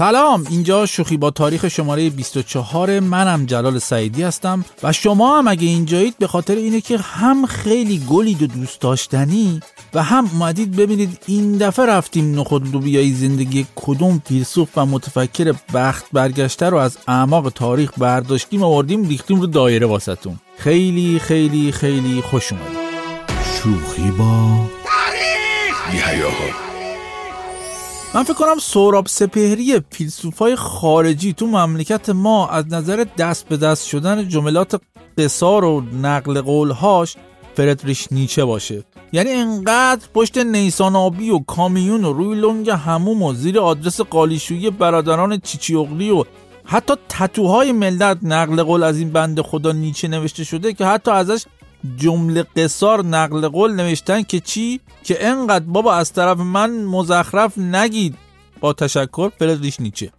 سلام اینجا شوخی با تاریخ شماره 24 منم جلال سعیدی هستم و شما هم اگه اینجایید به خاطر اینه که هم خیلی گلید و دوست داشتنی و هم اومدید ببینید این دفعه رفتیم نخود لوبیایی زندگی کدوم فیلسوف و متفکر بخت برگشته رو از اعماق تاریخ برداشتیم و آوردیم ریختیم رو دایره واسطون خیلی خیلی خیلی خوش اومدید. شوخی با تاریخ! من فکر کنم سوراب سپهری فیلسوفای خارجی تو مملکت ما از نظر دست به دست شدن جملات قصار و نقل قولهاش فردریش نیچه باشه. یعنی انقدر پشت نیسان آبی و کامیون و روی لنگ هموم و زیر آدرس قالیشویی برادران چیچی اغلی و حتی تتوهای ملت نقل قول از این بند خدا نیچه نوشته شده که حتی ازش جمله قصار نقل قول نوشتن که چی؟ که انقدر بابا از طرف من مزخرف نگید. با تشکر فردریش نیچه.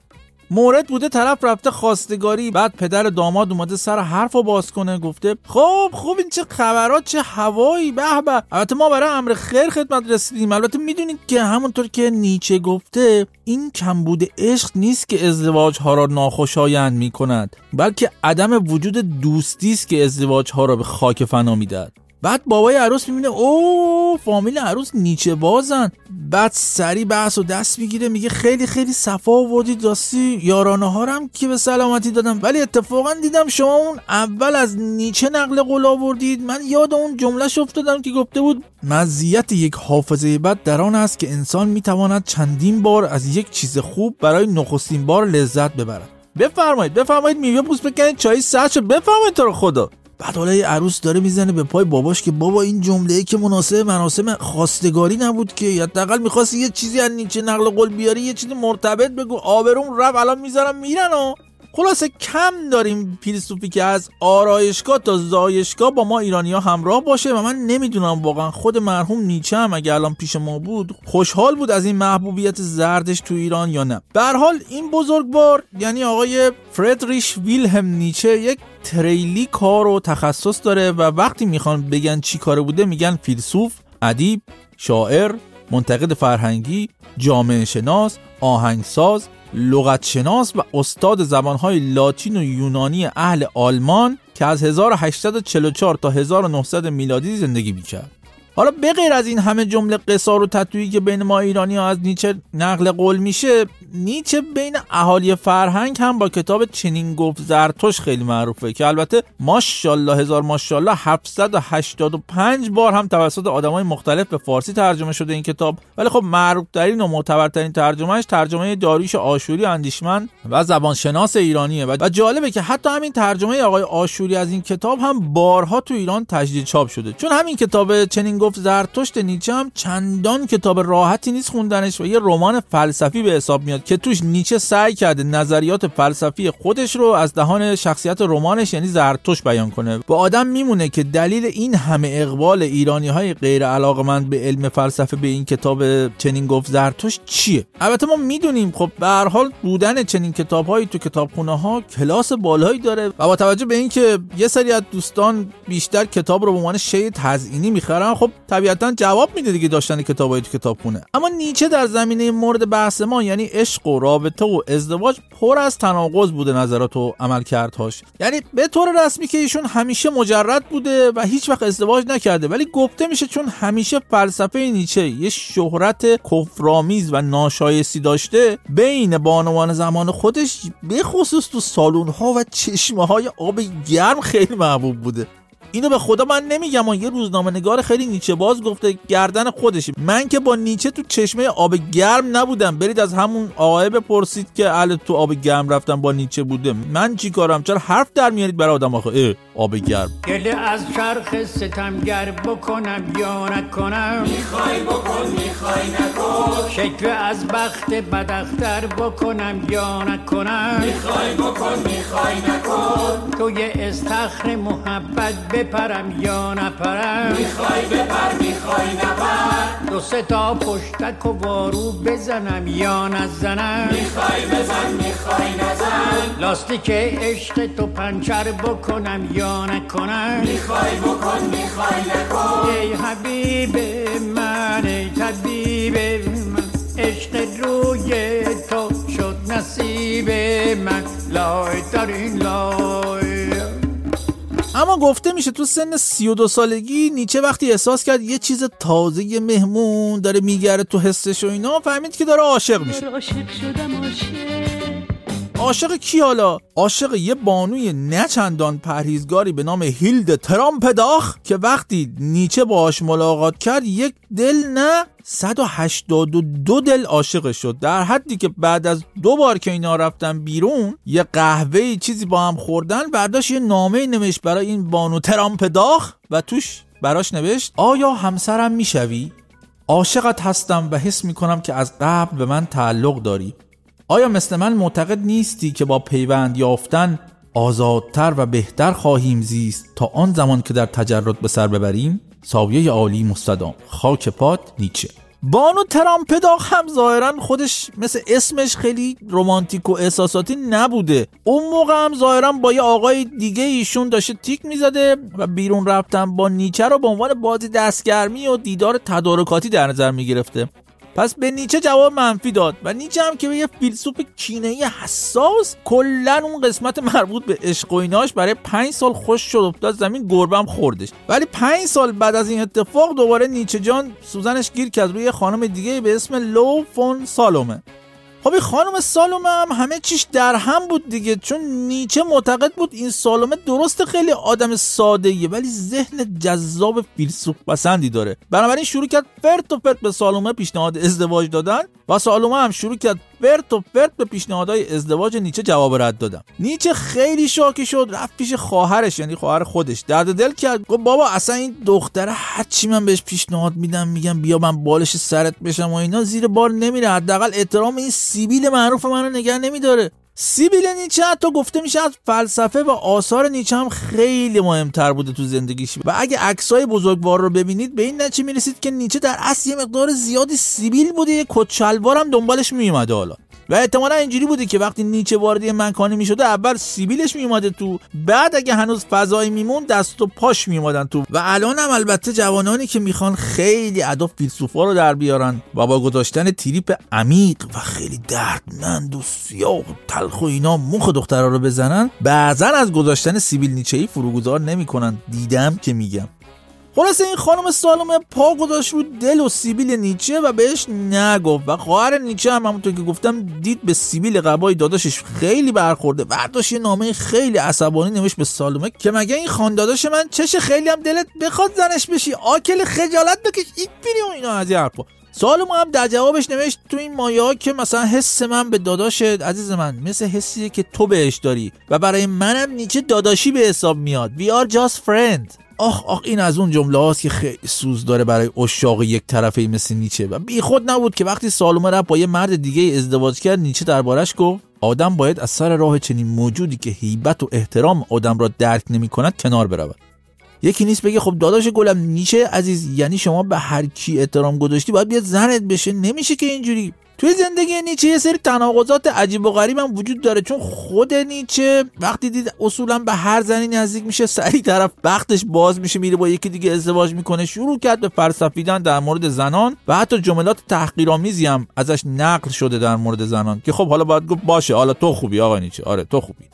مورد بوده طرف رفته خواستگاری بعد پدر داماد اومده سر حرف رو باز کنه گفته خب خوب این چه خبرات چه هوایی؟ به به. البته ما برای امر خیر خدمت رسیدیم. البته می‌دونید که همونطور که نیچه گفته این کمبود عشق نیست که ازدواج ها را ناخوشایند می کند بلکه عدم وجود دوستی است که ازدواج ها را به خاک فنا می‌دهد. بعد بابای عروس می‌بینه او فامیل عروس نیچه بازن. بعد سری بحث و دست می‌گیره میگه خیلی خیلی صفا آوردید راستی یارانه ها هم که به سلامتی دادم. ولی اتفاقا دیدم شما اون اول از نیچه نقل قول آوردید. من یاد اون جمله افتادم که گفته بود مزیت یک حافظه بد در آن است که انسان می‌تواند چندین بار از یک چیز خوب برای نخستین بار لذت ببرد. بفرمایید بفرمایید میوه پوست بکنید چای سرد بفرمایید تو رو خدا. بعد حالا عروس داره می‌زنه به پای باباش که بابا این جمله ای که مناسب مراسم خواستگاری نبود که. حداقل می‌خواستی یه چیزی از نیچه نقل قول بیاری یه چیزی مرتبط بگو. آبروم رفت الان می‌ذارم میرن و خلاصه کم داریم فیلسوفی که از آرایشگاه تا زایشگاه با ما ایرانی ها همراه باشه و من نمی‌دونم واقعا خود مرحوم نیچه هم اگه الان پیش ما بود خوشحال بود از این محبوبیت زردش تو ایران یا نه. به حال این بزرگوار یعنی آقای فردریش ویلهم نیچه یک تریلی کار و تخصص داره و وقتی می‌خوان بگن چی کاره بوده میگن فیلسوف ادیب شاعر منتقد فرهنگی جامعه شناس آهنگساز لغت شناس و استاد زبانهای لاتین و یونانی اهل آلمان که از 1844 تا 1900 میلادی زندگی می‌کرد. حالا بغیر از این همه جمله قصار و تطویی که بین ما ایرانی ها از نیچه نقل قول میشه نیچه بین اهالی فرهنگ هم با کتاب چنین گفت زرتوش خیلی معروفه که البته ماشاءالله هزار ماشاءالله 785 بار هم توسط آدمای مختلف به فارسی ترجمه شده این کتاب. ولی خب معروف ترین و معتبرترین ترجمهش ترجمه داریوش آشوری اندیشمند و زبانشناس ایرانیه. و جالبه که حتی همین ترجمه آقای آشوری از این کتاب هم بارها تو ایران تجدید چاپ شده. چون همین کتاب چنین زرتشت نیچه هم چندان کتاب راحتی نیست خوندنش و یه رمان فلسفی به حساب میاد که توش نیچه سعی کرده نظریات فلسفی خودش رو از دهان شخصیت رمانش یعنی زرتشت بیان کنه. و آدم میمونه که دلیل این همه اقبال ایرانی های غیر علاقمند به علم فلسفه به این کتاب چنین گفت زرتشت چیه؟ البته ما می‌دونیم خب به هر حال بودن چنین کتابهایی تو کتابخونه ها کلاس بالایی داره و با توجه به اینکه یه سری از دوستان بیشتر کتاب رو به عنوان شی تزئینی می‌خرن خب طبیعتا جواب میده دیگه داشتن کتابای تو کتابخونه. اما نیچه در زمینه مورد بحث ما یعنی عشق و رابطه و ازدواج پر از تناقض بوده نظرات و عملکردهاش. یعنی به طور رسمی که ایشون همیشه مجرد بوده و هیچ وقت ازدواج نکرده ولی گفته میشه چون همیشه فلسفه نیچه یه شهرت کفرآمیز و ناشایستی داشته بین بانوان زمان خودش به خصوص تو سالن ها و چشمه های آب گرم خیلی محبوب بوده. اینو به خدا من نمیگم و یه روزنامه نگار خیلی نیچه باز گفته گردن خودش من که با نیچه تو چشمه آب گرم نبودم. برید از همون آقای بپرسید که اهل تو آب گرم رفتم با نیچه بوده. من چی کارم؟ چرا حرف در میارید برای آدم آخه؟ آب گرم. گله از چرخ ستمگر بکنم یا نکنم؟ می‌خوای بکن می‌خوای نکن. شکل از بخت بدختر بکنم یا نکنم؟ می‌خوای بکن می‌خوای نکن. توی استخر محبت بپرم یا نپرم؟ می‌خوای بپر می‌خوای نپر. دو سه تا پشتک و وارو بزنم یا نزنم؟ می‌خوای بزن می‌خوای نزن. لاستیک عشق تو پنچر بکنم یا نکنم؟ می‌خوای بکن می‌خوای نکن. ای حبیب من ای طبیب من عشق روی تو شد نصیب من. لای در این لای اما گفته میشه تو سن 32 سالگی نیچه وقتی احساس کرد یه چیز تازه مهمون داره میگره تو حسش و اینا فهمید که داره عاشق میشه. عاشق کی حالا؟ عاشق یه بانوی نچندان پرهیزگاری به نام هیلد ترامپداخ که وقتی نیچه باهاش ملاقات کرد یک دل نه 182 دل عاشق شد در حدی که بعد از دو بار که اینا رفتن بیرون یه قهوه چیزی با هم خوردن برداشت یه نامه نوشت برای این بانو ترامپداخ و توش براش نوشت آیا همسرم می‌شوی؟ عاشقت هستم و حس می‌کنم که از قبل به من تعلق داری آیا مثل من معتقد نیستی که با پیوند یافتن آزادتر و بهتر خواهیم زیست تا آن زمان که در تجرد به سر ببریم؟ ساویه عالی مستدام. خاک پات نیچه. بانو ترامپداغ هم ظاهرا خودش مثل اسمش خیلی رومانتیک و احساساتی نبوده. اون موقع هم ظاهرا با یه آقای دیگه ایشون داشته تیک می‌زده و بیرون رفتن با نیچه رو به عنوان بازی دستگرمی و دیدار تدارکاتی در نظر می‌گرفته. پس به نیچه جواب منفی داد و نیچه هم که به یه فیلسوف کینه‌ای حساس کلا اون قسمت مربوط به عشق و ایناش برای پنج سال خوش شد افتاد زمین گربم خوردش. ولی پنج سال بعد از این اتفاق دوباره نیچه جان سوزنش گیر کرد روی خانم دیگه به اسم لو فون سالومه. خب این خانم سالومه هم همه چیش در هم بود دیگه چون نیچه معتقد بود این سالومه درست خیلی آدم ساده ایه ولی ذهن جذاب فیلسوف پسندی داره. بنابراین شروع کرد فرت و فرت به سالومه پیشنهاد ازدواج دادن و سالومه هم شروع کرد فرت و فرت به پیشنهادهای ازدواج نیچه جواب رد دادم. نیچه خیلی شاکی شد رفت پیش خواهرش یعنی خواهر خودش. درد دل کرد. گفت بابا اصلا این دختره هرچی من بهش پیشنهاد میدم میگم بیا من بالش سرت بشم و اینا زیر بار نمیره. حداقل احترام این سیبیل معروف منو نگه نمیداره. سیبیل نیچه حتی گفته میشه از فلسفه و آثار نیچه هم خیلی مهمتر بوده تو زندگیش. و اگه عکسای بزرگوار رو ببینید به این نتیجه می‌رسید که نیچه در اصل یه مقدار زیادی سیبیل بوده یه کچلوار هم دنبالش میومده حالا. و احتمالا اینجوری بوده که وقتی نیچه وارد مکانی می‌شده اول سیبیلش میومده تو بعد اگه هنوز فضایی میمون دست و پاش میومدن تو. و الان هم البته جوانانی که می‌خوان خیلی ادا فیلسوفا رو در بیارن و با گذاشتن تریپ عمیق و خیلی دردمند و سیاه و تلخ و اینا مخ دخترها رو بزنن بعضا از گذاشتن سیبیل نیچه ای فروگذار نمی‌کنن. دیدم که میگم. خلاصه این خانم سالومه پا گذاشت رو دل و سیبیل نیچه و بهش نگفت. و خواهر نیچه هم همونطور که گفتم دید به سیبیل قبای داداشش خیلی برخورده. برداشت یه نامه خیلی عصبانی نوشت به سالومه که مگه این خانداداش من چش خیلی هم دلت بخواد زنش بشی؟ آکل خجالت بکش. این بیری و اینا از حرفا. سالومه هم در جوابش نوشت تو این مایه ها که مثلا حس من به داداش عزیز من مثل حسیه که تو بهش داری و برای منم نیچه داداشی به حساب میاد. We are just friends. آخ آخ این از اون جمله هاست که خیلی سوز داره برای اشاق یک طرفه مثل نیچه و بی خود نبود که وقتی سالومه رفت با یه مرد دیگه ازدواج کرد نیچه دربارش گفت آدم باید از سر راه چنین موجودی که هیبت و احترام آدم را درک نمی کند کنار برود. یکی نیست بگه خب داداش گلم نیچه عزیز یعنی شما به هر کی احترام گذاشتی باید بیاد زنت بشه. نمیشه که اینجوری. توی زندگی نیچه یه سری تناقضات عجیب و غریب هم وجود داره چون خود نیچه وقتی دید اصولا به هر زنی نزدیک میشه سری طرف وقتش باز میشه میره با یکی دیگه ازدواج می‌کنه شروع کرد به فلسفیدن در مورد زنان و حتی جملات تحقیرآمیزی هم ازش نقل شده در مورد زنان که خب حالا باید گفت باشه حالا تو خوبی آقا نیچه. آره تو خوبی.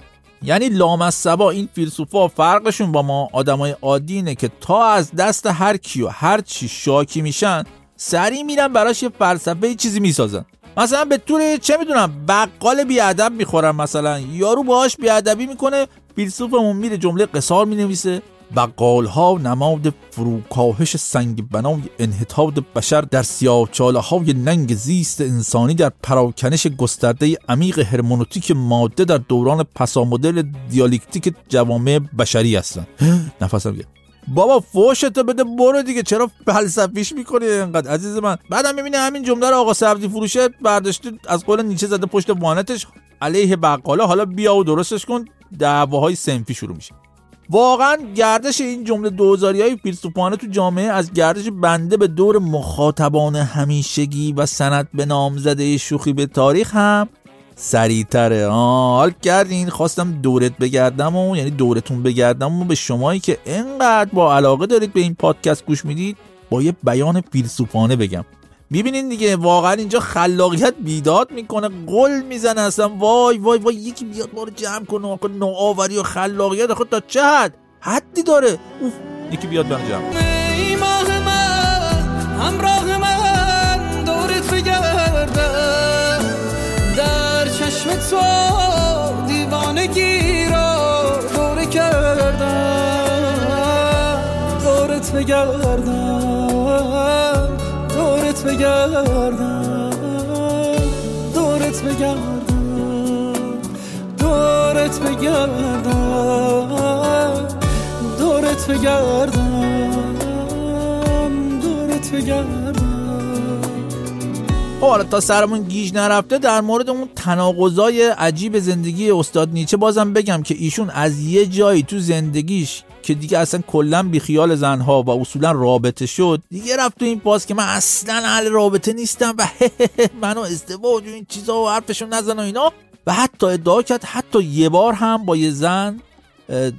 یعنی لامصبا این فیلسوفا فرقشون با ما آدمای عادی اینه که تا از دست هر کی و هر چی شاکی میشن سری میرن براش یه فلسفه چیزی می‌سازن. مثلا به طور چه می‌دونم بقال بیادب می‌خورن مثلا. یارو باهاش بیادبی می‌کنه فیلسوفمون میره جمله قصار می‌نویسه. بقال ها نماد فروکاهش سنگ بنای انحطاط بشر در سیاهچاله های ننگ زیست انسانی در پراکنش گسترده عمیق هرمونوتیک ماده در دوران پسامدل دیالکتیک جوامع بشری هستند. نفسم گرفت. بابا فوشتو بده برو دیگه چرا فلسفیش می‌کنی اینقدر عزیز من؟ بعدم می‌بینه همین جمله رو آقا سبزی فروشه برداشته از قول نیچه زده پشت وانتش علیه بقاله حالا بیا و درستش کن. دعواهای سنفی شروع میشه. واقعا گردش این جمله دوزاری های فیلسوفانه تو جامعه از گردش بنده به دور مخاطبان همیشگی و سند به نام زده شوخی به تاریخ هم سریعتره. حال کردین خواستم دورت بگردم و یعنی دورتون بگردم و به شمایی که انقدر با علاقه دارید به این پادکست گوش می‌دید با یه بیان فیلسوفانه بگم. می‌بینین دیگه واقعا اینجا خلاقیت بیداد می‌کنه قل می‌زنه اصلا وای وای وای یکی بیاد ما رو جمع کنه نوآوری و خلاقیت خود تا چه حد؟ حدی داره. اوف. یکی بیاد من جمع. بگردم دورت بگردم دورت خب حالا تا سرمون گیج نرفته در مورد اون تناقضای عجیب زندگی استاد نیچه بازم بگم که ایشون از یه جایی تو زندگیش که دیگه اصلا کلا بیخیال زنها و اصولا رابطه شد دیگه رفت تو این باز که من اصلا اهل رابطه نیستم و منو ازدواج و این چیزا و حرفشون نزن و اینا. و حتی ادعا کرد حتی یه بار هم با یه زن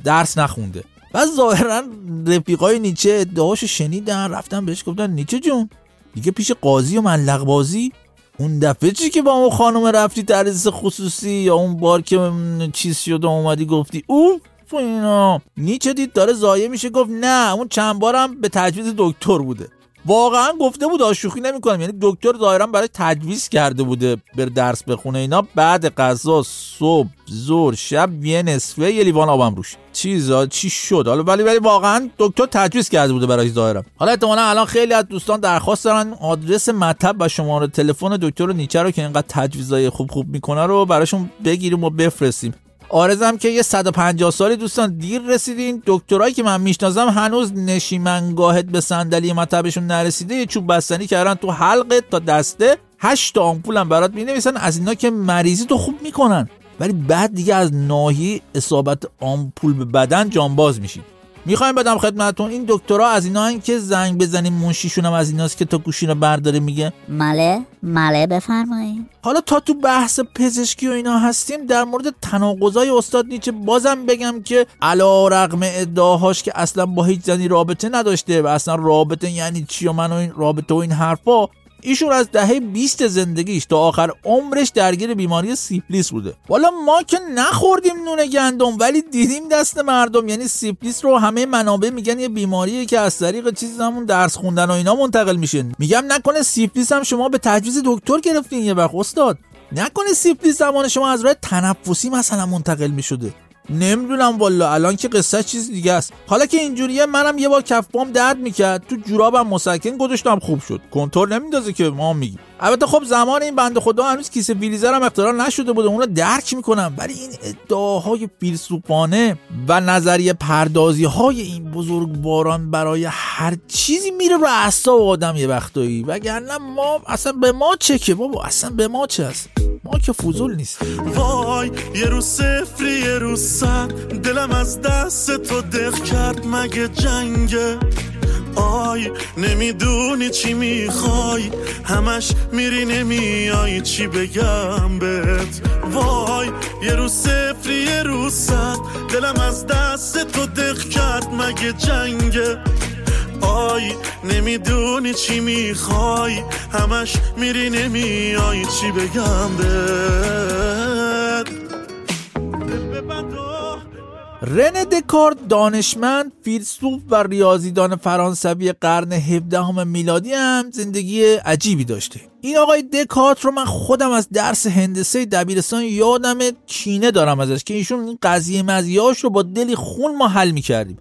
درس نخونده. و ظاهرا رفیقای نیچه ادعاشو شنیدن رفتن بهش گفتن نیچه جون دیگه پیش قاضی و ملق بازی اون دفعه چی که با اون خانم رفتی تدریس خصوصی یا اون بار که چیز شد و اومدی گفتی؟ اوف اینا نیچه دید داره زایه میشه گفت نه اون چند بارم به تجویز دکتر بوده. واقعا گفته بود آشوخی نمی‌کنم. یعنی دکتر ظاهرا برای تجویز کرده بوده بر درس بخونه اینا. بعد غذا صبح ظهر شب یه نصفه یه لیوان آبم روش. چیزا چی شد؟ حالا ولی ولی واقعا دکتر تجویز کرده بوده برای ظاهرا حالا احتمالاً الان خیلی از دوستان درخواست دارن آدرس مطب و شماره تلفن دکتر نیچه رو که اینقدر تجویزای خوب خوب می‌کنه رو براشون بگیریم و بفرستیم. آرزم که یه 150 سالی دوستان دیر رسیدین. دکترایی که من می‌شناسم هنوز نشیمنگاهت به صندلی مطبشون نرسیده. یه چوب بستنی کردن تو حلقت تا دسته. هشت آمپولم برات می‌نویسن. از اینا که مریضی تو خوب می‌کنن. ولی بعد دیگه از ناحیه اصابت آمپول به بدن جانباز میشید می‌خوایم بدم خدمتتون. این دکترها از اینا هن که زنگ بزنیم منشیشون هم از ایناست که تا گوشی رو برداره میگه. مله مله بفرمایید حالا تا تو بحث پزشکی و اینا هستیم در مورد تناقضای استاد نیچه بازم بگم که علا رقم ادعاهاش که اصلا با هیچ زنی رابطه نداشته و اصلا رابطه یعنی چی و من و این رابطه و این حرفا ایشون از دهه 20 زندگیش تا آخر عمرش درگیر بیماری سیفلیس بوده. والا ما که نخوردیم نون گندم ولی دیدیم دست مردم. یعنی سیفلیس رو همه منابع میگن یه بیماریه که از طریق چیز همون درس خوندن و اینا منتقل میشه میگم نکنه سیفلیس هم شما به تجویز دکتر گرفتین یه وقت استاد. نکنه سیفلیس زمان شما از راه تنفسی مثلا منتقل می‌شده. نمی‌دونم والا الان که قصه چیز دیگه است. حالا که اینجوریه منم یه بار کف پام درد می‌کرد. تو جورابم مسکن گذاشتم خوب شد. کنتور نمیندازه که ما میگیم. البته خب زمان این بنده خدا هنوز کیسه فریزر هم اختراع نشده بوده. اون درک می‌کنم. ولی این ادعاهای فیلسوفانه و نظریه پردازی های این بزرگواران برای هر چیزی میره رو اعصاب آدم یه وقتایی. وگرنه ما اصلا به ما چه که بابا؟ اصلا به ما چه است که نیست. وای یه روز صفری یه روز صد. دلم از دست تو دق کرد مگه جنگه؟ آی نمی‌دونی چی می‌خوای. همش میری نمیای چی بگم بهت؟ وای یه روز صفری یه روز صد. دلم از دست تو دق کرد مگه جنگه؟ آی نمی‌دونی چی می‌خوای. همش میری نمیای چی بگم بهت؟ رن دکارت دانشمند فیلسوف و ریاضیدان فرانسوی قرن 17 میلادی هم زندگی عجیبی داشته. این آقای دکارت رو من خودم از درس هندسه دبیرستان یادم کینه دارم ازش که ایشون این قضیه مزیاش رو با دلی خون ما حل می‌کردیم.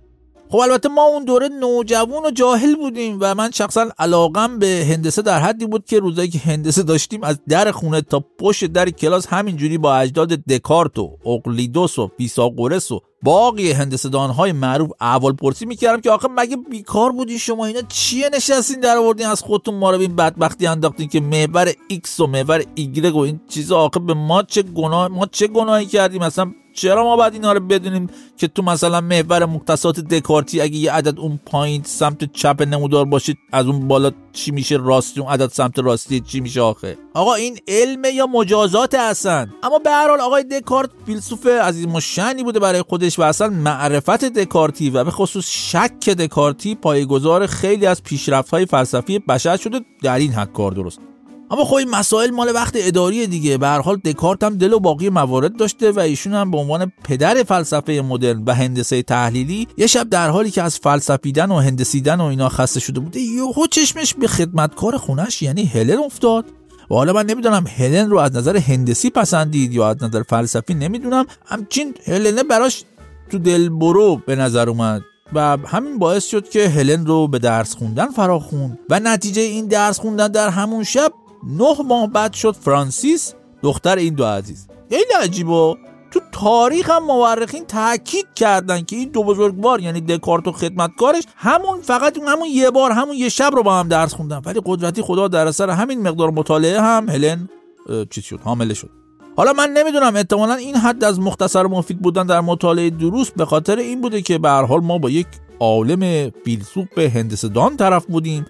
خب البته ما اون دوره نوجوان و جاهل بودیم و من شخصا علاقم به هندسه در حدی بود که روزایی که هندسه داشتیم از در خونه تا پشت در کلاس همینجوری با اجداد دکارت و اقلیدوس و فیساغورس و باقی هندسه های معروف احوال پرسی می‌کردم که آخه مگه بیکار بودین شما؟ اینا چیه نشستین در آوردین؟ از خودتون ما رو این بدبختی انداختین که محور ایکس و محور ایگرگ و این چیزا؟ آخه به ما چه گناه ما چه گناهی کردیم؟ اصلا چرا ما باید اینا رو بدونیم که تو مثلا محور مختصات دکارتی اگه یه عدد اون پایین سمت چپ نمودار باشه از اون بالا چی میشه راستی اون عدد سمت راستی چی میشه آخه؟ آقا این علم یا مجازات هستن اما به هر حال آقای دکارت فیلسوف عزیز مشنی بوده برای خودش و اصلا معرفت دکارتی و به خصوص شک دکارتی پایگذار خیلی از پیشرفت های فلسفی بشر شده در این حد کار درست. اما خب این مسائل مال وقت اداری دیگه. به هر حال دکارت هم دل و باقی موارد داشته و ایشون هم به عنوان پدر فلسفه مدرن و هندسه تحلیلی یه شب در حالی که از فلسفیدن و هندسیدن و اینا خسته شده بوده یهو چشمش به خدمتکار خونش یعنی هلن افتاد. و حالا من نمی‌دونم هلن رو از نظر هندسی پسندید یا از نظر فلسفی نمی‌دونم. همچین هلنه براش تو دل برو به نظر اومد و همین باعث شد که هلن رو به درس خوندن فراخوند. و نتیجه این درس خوندن در همون شب نه ماه بعد شد فرانسیس دختر این دو عزیز. خیلی عجیبه. تو تاریخ هم مورخین تاکید کردن که این دو بزرگوار یعنی دکارت و خدمتکارش همون فقط همون یه بار همون یه شب رو با هم درس خوندن. ولی قدرتی خدا در اثر همین مقدار مطالعه هم هلن چیز شد؟ حامله شد. حالا من نمی‌دونم احتمالا این حد از مختصر و مفید بودن در مطالعه دروس به خاطر این بوده که به هر حال ما با یک عالم فیلسوف هندسه دان طرف بودیم.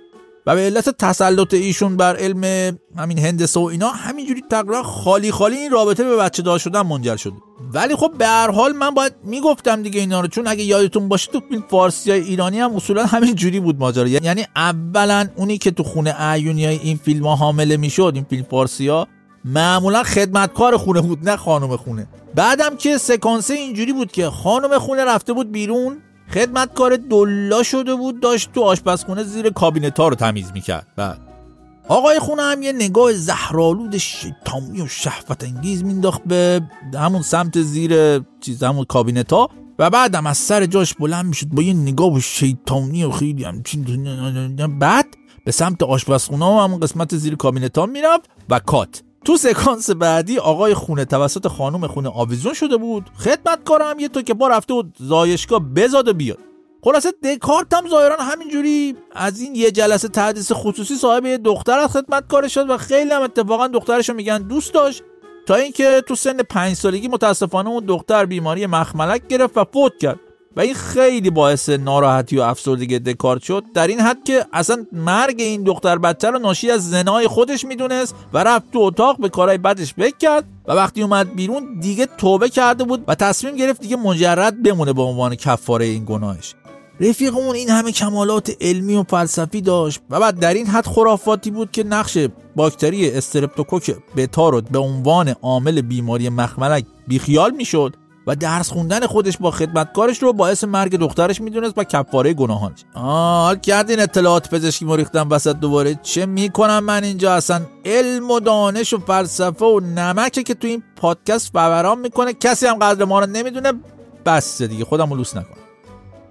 و به علت تسلط ایشون بر علم همین هندسه و اینا همینجوری تقریبا خالی خالی این رابطه به بچه دار شدن منجر شده ولی خب به هر حال من باید می‌گفتم دیگه اینا رو چون اگه یادتون باشه تو فیلم فارسی های ایرانی هم اصولا همین جوری بود ماجرا. یعنی اولا اونی که تو خونه اعیونی های این فیلم ها حامله می‌شد این فیلم فارسی ها معمولا خدمتکار خونه بود نه خانم خونه. بعدم که سکانسه اینجوری بود که خانم خونه رفته بود بیرون خدمتکار دلا شده بود داشت تو آشپزخونه زیر کابینت ها رو تمیز می‌کرد. بعد آقای خونه هم یه نگاه زهرالود شیطانی و شهوت انگیز مینداخت به همون سمت زیر چیز همون کابینت ها و بعدم از سر جاش بلند می‌شد با یه نگاه شیطانی و خیلی هم بعد به سمت آشپزخونه و همون قسمت زیر کابینت ها می‌رفت و کات. تو سکانس بعدی آقای خونه توسط خانم خونه آویزون شده بود. خدمتکارم یه تو که با رفته بود زایشگاه بزاد و بیاد. خلاصه دکارت هم ظاهرا همینجوری از این یه جلسه تحدیث خصوصی صاحب یه دختر از خدمتکار شد و خیلی هم اتفاقا دخترشو میگن دوست داشت. تا اینکه تو سن پنج سالگی متاسفانه اون دختر بیماری مخملک گرفت و فوت کرد. و این خیلی باعث ناراحتی و افسردگی دکارت شد. در این حد که اصلا مرگ این دختر بچه رو ناشی از زنای خودش می‌دونست و رفت تو اتاق به کارهای بدش فکر کرد و وقتی اومد بیرون دیگه توبه کرده بود و تصمیم گرفت دیگه مجرد بمونه به عنوان کفاره این گناهش. رفیقمون این همه کمالات علمی و فلسفی داشت و بعد در این حد خرافاتی بود که نقش باکتری استرپتوکوک بتا رو به عنوان عامل بیماری مخملک بیخیال می‌شد. و درس خوندن خودش با خدمتکارش رو باعث مرگ دخترش می‌دونست و کفاره گناهانش. حال کردین اطلاعات پزشکی ما ریختم وسط دوباره. چه می‌کنم من اینجا؟ اصلا علم و دانش و فلسفه و نمکه که تو این پادکست فوران می‌کنه. کسی هم قدر ما رو نمی‌دونه. بس دیگه خودم لوس نکنم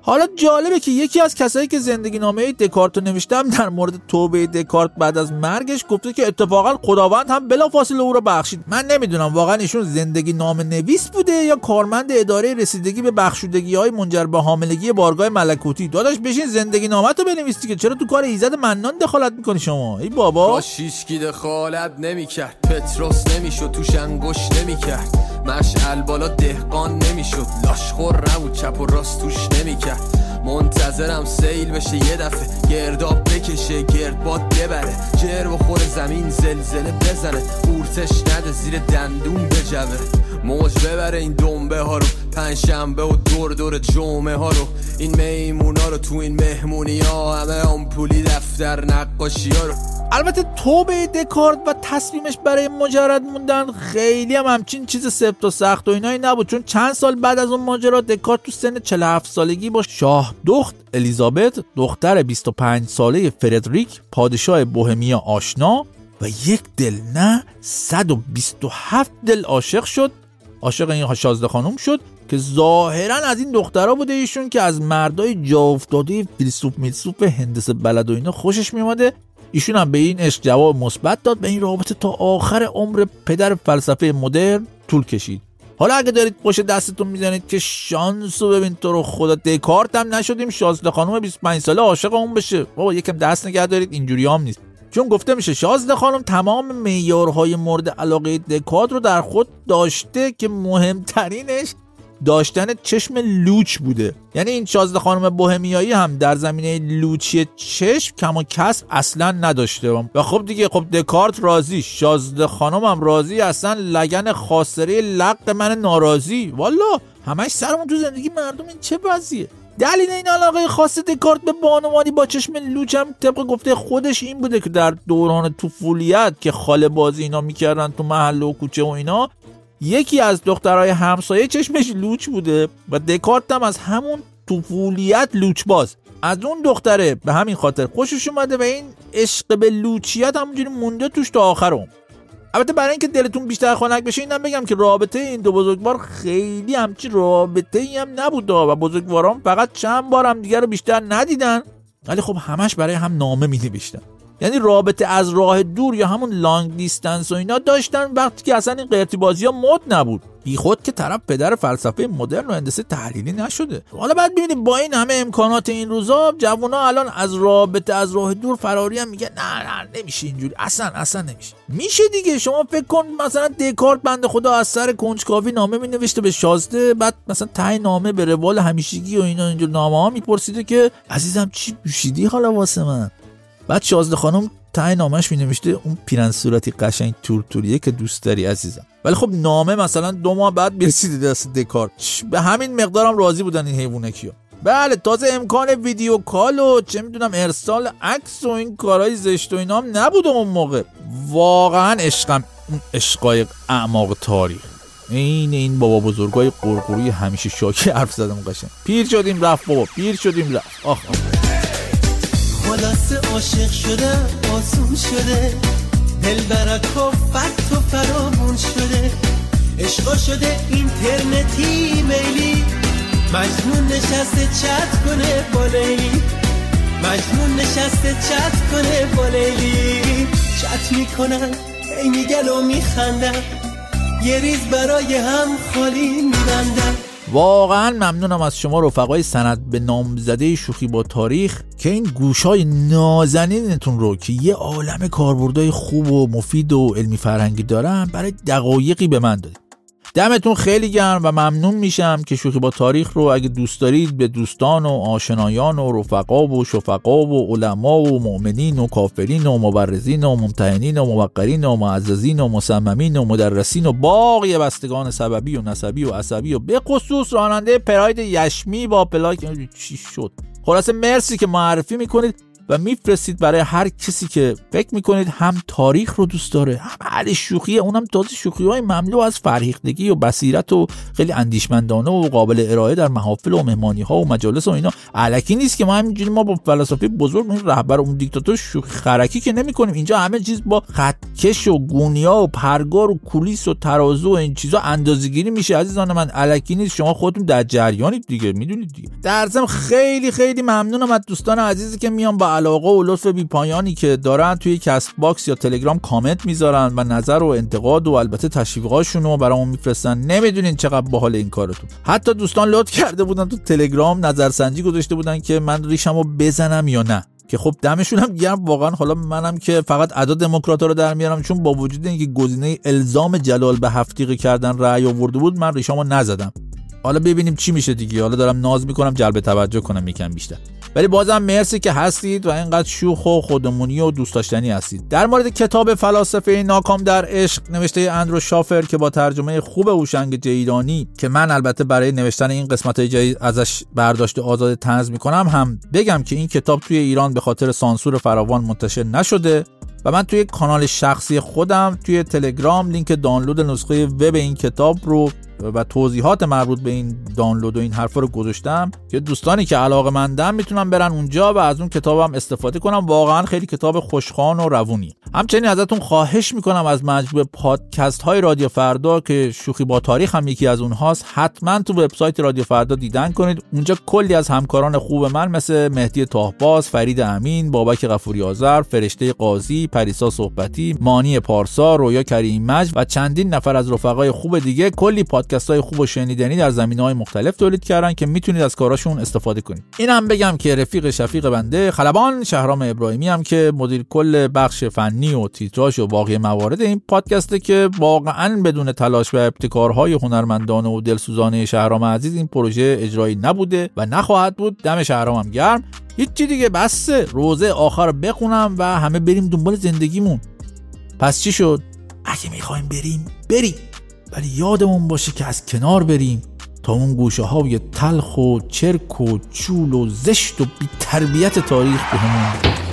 حالا جالبه که یکی از کسایی که زندگی نامه دکارت رو نوشتم در مورد توبه دکارت بعد از مرگش گفته که اتفاقا خداوند هم بلافاصله او رو بخشید. من نمی‌دونم واقعا ایشون زندگی نامه نویس بوده یا کارمند اداره رسیدگی به بخشودگی های منجر به حاملگی بارگاه ملکوتی؟ داداش بشین زندگی نامه تو بنویسی که چرا تو کار ایزد منان دخالت می‌کنی شما؟ ای بابا. شیشکی دخالت نمی‌کرد. پتروس نمی‌شد توش انگوش نمی‌کرد. مشعل بالا دهقان نمی‌شد. لاشخور نبود چپ و راست توش نمی‌کرد. منتظرم سیل بشه یه دفعه. گرداب بکشه گردباد ببره. جر بخور زمین زلزله بزنه. اورتش نده زیر دندون بجوه موج ببره این دنبه ها رو. پنجشنبه و دور دور جمعه ها رو. این میمونا رو تو این مهمونی ها همه آمپولی دفتر نقاشی ها رو. البته توبه دکارت و تصمیمش برای مجرد موندن خیلی هم همچین چیز سفت و سخت و اینایی نبود. چون چند سال بعد از اون ماجرا دکارت تو سن 47 سالگی با شاه دخت الیزابت دختر 25 ساله فردریک پادشاه بوهمیا آشنا و یک دل نه 127 دل عاشق شد. عاشق این شازده خانم شد که ظاهرا از این دخترها بوده ایشون که از مردای جا افتاده فیلسوف میلسوف هندسه بلد و اینا خوشش میومده ایشون هم به این عشق جواب مثبت داد به این رابطه تا آخر عمر پدر فلسفه مدرن طول کشید. حالا اگه دارید پشت دستتون می‌زنید که شانس رو ببین تو رو خدا دکارت هم نشدیم. شازده خانم 25 ساله عاشق اون بشه. بابا یکم دست نگه دارید اینجوری هم نیست. چون گفته میشه شازده خانم تمام معیارهای مورد علاقه دکارت رو در خود داشته که مهمترینش داشتن چشم لوچ بوده. یعنی این شازده خانم بوهمیایی هم در زمینه لوچی چشم کم و کسب اصلا نداشته. و خب دیگه خب دکارت راضی شازده خانم هم راضی اصلا لگن خاصره لق من ناراضی. والا همش سرمون تو زندگی مردم این چه وضعیه؟ دلیل این علاقه خاص دکارت به بانوانی با چشم لوچ هم طبق گفته خودش این بوده که در دوران طفولیت که خاله بازی اینا می‌کردن تو محل و کوچه و اینا یکی از دخترای همسایه چشمش لوچ بوده و دکارت هم از همون طفولیت لوچ باز. از اون دختره به همین خاطر خوشش اومده و این عشق به لوچیت همونجوری مونده توش تا آخر البته برای اینکه دلتون بیشتر خنک بشه اینم بگم که رابطه این دو بزرگوار خیلی همچی رابطه ای هم نبود و بزرگواران فقط چند بار هم دیگر رو بیشتر ندیدن. ولی خب همش برای هم نامه می نوشتن یعنی رابطه از راه دور یا همون لانگ دیستنس و اینا داشتن وقتی که اصلا این قرتی بازی ها مد نبود. بی خود که طرف پدر فلسفه مدرن و هندسه تحلیلی نشده. حالا بعد ببینید با این همه امکانات این روزا جوونا الان از رابطه از راه دور فراری هم میگه نه نه نمیشه اینجوری اصلا اصلا نمیشه. میشه دیگه شما فکر کن مثلا دکارت بنده خدا از سر کنجکاوی نامه می نوشته به شازده بعد مثلا تای نامه به روال همیشگی و اینا اینجور نامه ها میپرسیده که عزیزم چی دوشیدی حالا واسه من؟ بعد شازده خانم ته نامش می نوشته اون پیرن صورتی قشنگ تورتوریه که دوست داری عزیزم. ولی خب نامه مثلا دو ماه بعد می‌رسیده دست دکار به همین مقدارم راضی بودن این حیوانکی ها بله تازه امکان ویدیو کال و چه می‌دونم ارسال عکس و این کارهای زشت و اینا هم نبود اون موقع. واقعا عشقم اون عشقای اعماق تاریخ. این این بابا بزرگای قرقروی همیشه شاکی حرف زدم قشنگ. پیر شدیم رفت بابا پیر شدیم رفت. آخ, آخ. خلاص عاشق شده آسون شده. دل برک و فت و فرامون شده. عشقا شده اینترنتی میلی. مجنون نشسته چت کنه با لیلی. مجنون نشسته چت کنه با لیلی. چت می‌کنن ای میگن و میخندن. یه ریز برای هم خالی میبندن. واقعا ممنونم از شما رفقای سند به نامزده شوخی با تاریخ که این گوشای نازنینتون رو که یه عالم کاربردهای خوب و مفید و علمی فرهنگی دارن برای دقایقی به من دادید. دمتون خیلی گرم و ممنون میشم که شوخی با تاریخ رو اگه دوست دارید به دوستان و آشنایان و رفقا و شفقا و علما و مؤمنین و کافرین و مبرزین و ممتحنین و موقرین و معززین و مصممین و مدرسین و باقی بستگان سببی و نسبی و عصبی و به خصوص راننده پراید یشمی با پلاک. چی شد؟ خلاصه مرسی که معرفی می‌کنید. و میفرستید برای هر کسی که فکر می‌کنید هم تاریخ رو دوست داره هم اهل شوخیه اونم تازه شوخی های مملو از فرهیختگی و بصیرت و خیلی اندیشمندانه و قابل ارائه در محافل و مهمانی ها و مجالس و اینا. الکی نیست که ما همینجوری ما با فلاسفه بزرگ اون رهبر اون دیکتاتور شوخی خرکی که نمی‌کنیم. اینجا همه چیز با خطکش و گونیا و پرگار و کولیس و ترازو و این چیزا اندازه‌گیری میشه. عزیزان من الکی نیست. شما خودتون در جریانید دیگه می‌دونید دیگه. در خیلی خیلی ممنونم از دوستان عزیزی که میان با علاقه و لطف بی پایانی که دارن توی CastBox یا تلگرام کامنت می‌ذارن و نظر و انتقاد و البته تشویقاشون رو برامون میفرستن. نمی‌دونین چقدر باحاله این کارتون. حتی دوستان لطف کرده بودن تو تلگرام نظرسنجی گذاشته بودن که من ریشمو بزنم یا نه. که خب دمشون هم گرم. واقعا حالا منم که فقط ادا دموکرات رو در میارم چون با وجود اینکه گزینه الزام جلال به هفتیقی کردن رأی آورده بود من ریشامو نزدم. حالا ببینیم چی میشه دیگه. حالا دارم ناز می‌کنم جلب توجه کنم یکم بیشتر. ولی بازم مرسی که هستید و اینقدر شوخ و خودمونی و دوست داشتنی هستید. در مورد کتاب فلاسفه ناکام در عشق نوشته اندرو شافر که با ترجمه خوب اوشنگ جیدانی که من البته برای نوشتن این قسمت جدید ازش برداشت آزاد تنز می‌کنم هم بگم که این کتاب توی ایران به خاطر سانسور فراوان منتشر نشده و من توی کانال شخصی خودم توی تلگرام لینک دانلود نسخه وب این کتاب رو و توضیحات مربوط به این دانلود و این حرفا رو گذاشتم که دوستانی که علاقه مندن می‌تونن برن اونجا و از اون کتابم استفاده کنم واقعا خیلی کتاب خوشخوان و روونی. همچنین ازتون خواهش می‌کنم از مجموعه پادکست های رادیو فردا که شوخی با تاریخ هم یکی از اونهاست حتما تو وبسایت رادیو فردا دیدن کنید. اونجا کلی از همکاران خوب من مثل مهدی تاهباز فرید امین بابک غفوری آذر فرشته قاضی پریسا صحبتی مانی پارسا رویا کریم و چندین نفر از رفقای خوب دیگه. کلی پادکست های خوب و شنیدنی در زمینه های مختلف تولید کردن که می‌تونید از کاراشون استفاده کنید. این بگم که رفیق شفیق بنده خلبان شهرام ابراهیمی هم که مدیر کل بخش فنی و تیتراژ و باقی موارد این پادکسته که واقعا بدون تلاش و ابتکارهای هنرمندانه و دلسوزانه شهرام عزیز این پروژه اجرایی نبوده و نخواهد بود. دم هم گرم. هیچی دیگه بسه روزه آخر بخونم و همه بریم دنبال زندگیمون. پس چی شد؟ اگه می‌خوایم بریم بریم. ولی یادمون باشه که از کنار بریم تا اون گوشه های تلخ و چرک و چول و زشت و بی تربیت تاریخ بهمون